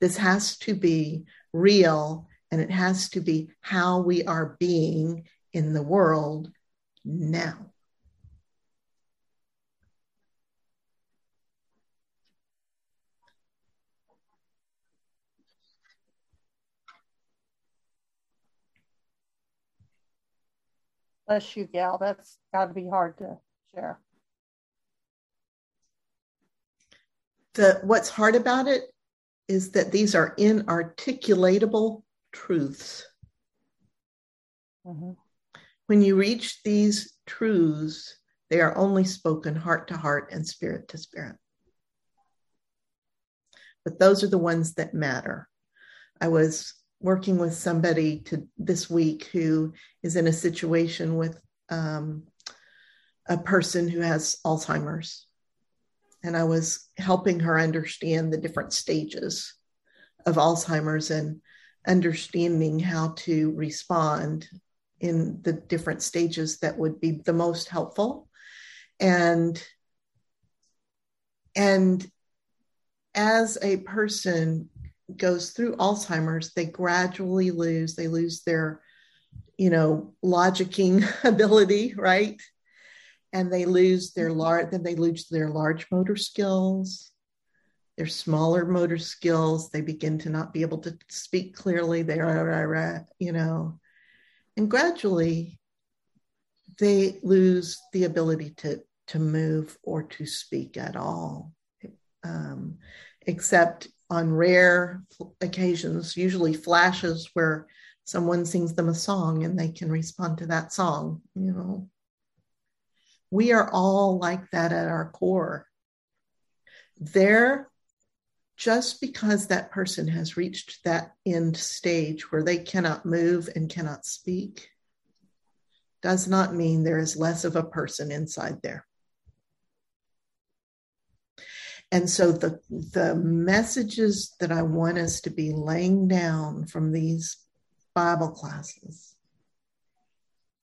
This has to be real and it has to be how we are being in the world now. Bless you, gal. That's got to be hard to share. The what's hard about it is that these are inarticulatable truths. Mm-hmm. When you reach these truths, they are only spoken heart to heart and spirit to spirit. But those are the ones that matter. I was working with somebody to this week who is in a situation with um, a person who has Alzheimer's. And I was helping her understand the different stages of Alzheimer's and understanding how to respond in the different stages that would be the most helpful. And and as a person goes through Alzheimer's, they gradually lose, they lose their, you know, logicking ability, right? And they lose their large, then they lose their large motor skills, their smaller motor skills. They begin to not be able to speak clearly. They are, you know, and gradually they lose the ability to to move or to speak at all, um, except on rare occasions, usually flashes where someone sings them a song and they can respond to that song, you know. We are all like that at our core. There, just because that person has reached that end stage where they cannot move and cannot speak, does not mean there is less of a person inside there. And so the the messages that I want us to be laying down from these Bible classes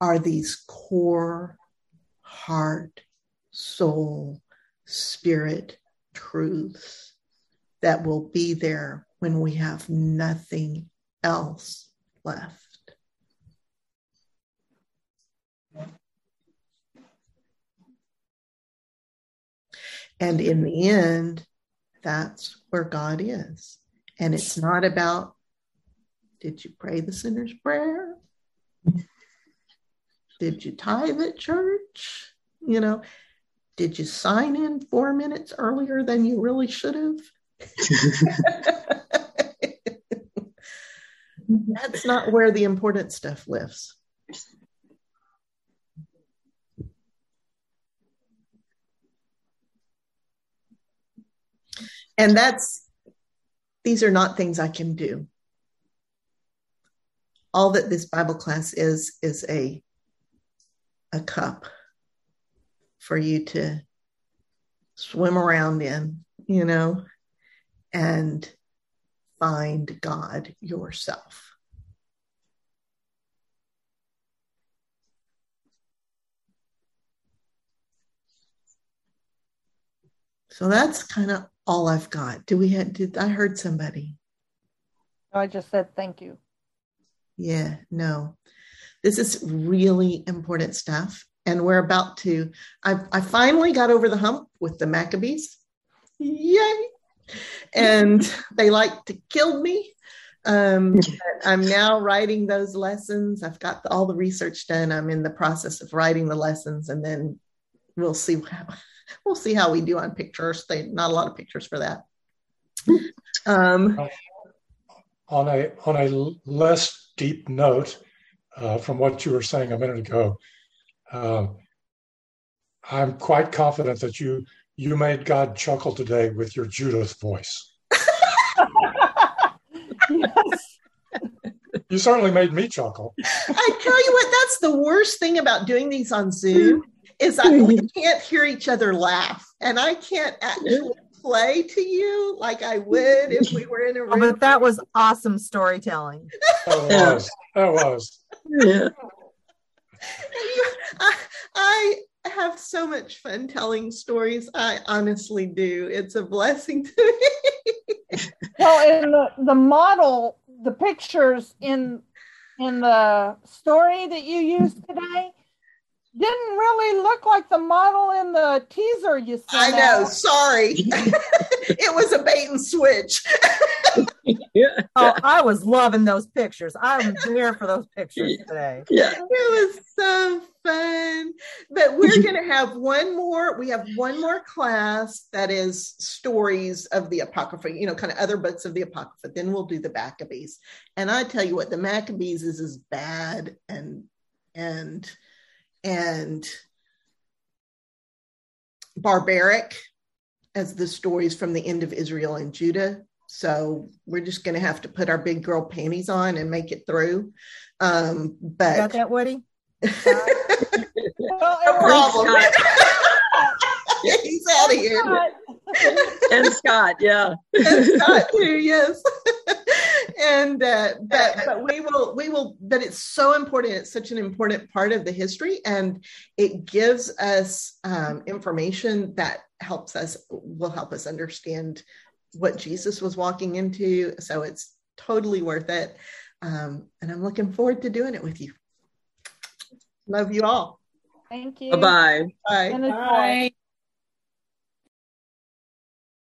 are these core heart, soul, spirit truths that will be there when we have nothing else left. And in the end, that's where God is. And it's not about, did you pray the sinner's prayer? Did you tithe at church? You know, did you sign in four minutes earlier than you really should have? That's not where the important stuff lives. And that's, these are not things I can do. All that this Bible class is, is a, a cup for you to swim around in, you know, and find God yourself. So that's kind of all I've got. Do we have, did I heard somebody? I just said thank you. Yeah, no. This is really important stuff. And we're about to, I, I finally got over the hump with the Maccabees. Yay. And they like to kill me. Um, I'm now writing those lessons. I've got all the research done. I'm in the process of writing the lessons, and then we'll see how, we'll see how we do on pictures. They not a lot of pictures for that. Um, on a on a less deep note, uh, from what you were saying a minute ago, uh, I'm quite confident that you you made God chuckle today with your Judith voice. yes. You certainly made me chuckle. I tell you what, that's the worst thing about doing these on Zoom is I we mm-hmm. can't hear each other laugh, and I can't actually play to you like I would if we were in a Oh, room. but that was awesome storytelling. That Yeah. was. That was. Yeah. I, I have so much fun telling stories. I honestly do. It's a blessing to me. Well, in the, the model, the pictures in in the story that you used today didn't really look like the model in the teaser you sent. I know. out. Sorry. it was a bait and switch. Yeah. Oh, I was loving those pictures. I'm there for those pictures today. Yeah. It was so fun. But we're mhm. going to have one more. We have one more class that is stories of the Apocrypha, you know, kind of other books of the Apocrypha. Then we'll do the Maccabees. And I tell you what, the Maccabees is as bad and, and, and barbaric as the stories from the end of Israel and Judah. So we're just going to have to put our big girl panties on and make it through. Um, You but got that, Woody? Well, no it was- problem. He's out of here. And Scott, yeah. And Scott too, yes. And uh, but but we will we will. But it's so important. It's such an important part of the history, and it gives us um, information that helps us will help us understand what Jesus was walking into. So it's totally worth it. Um, and I'm looking forward to doing it with you. Love you all. Thank you. Bye bye. Bye. Bye.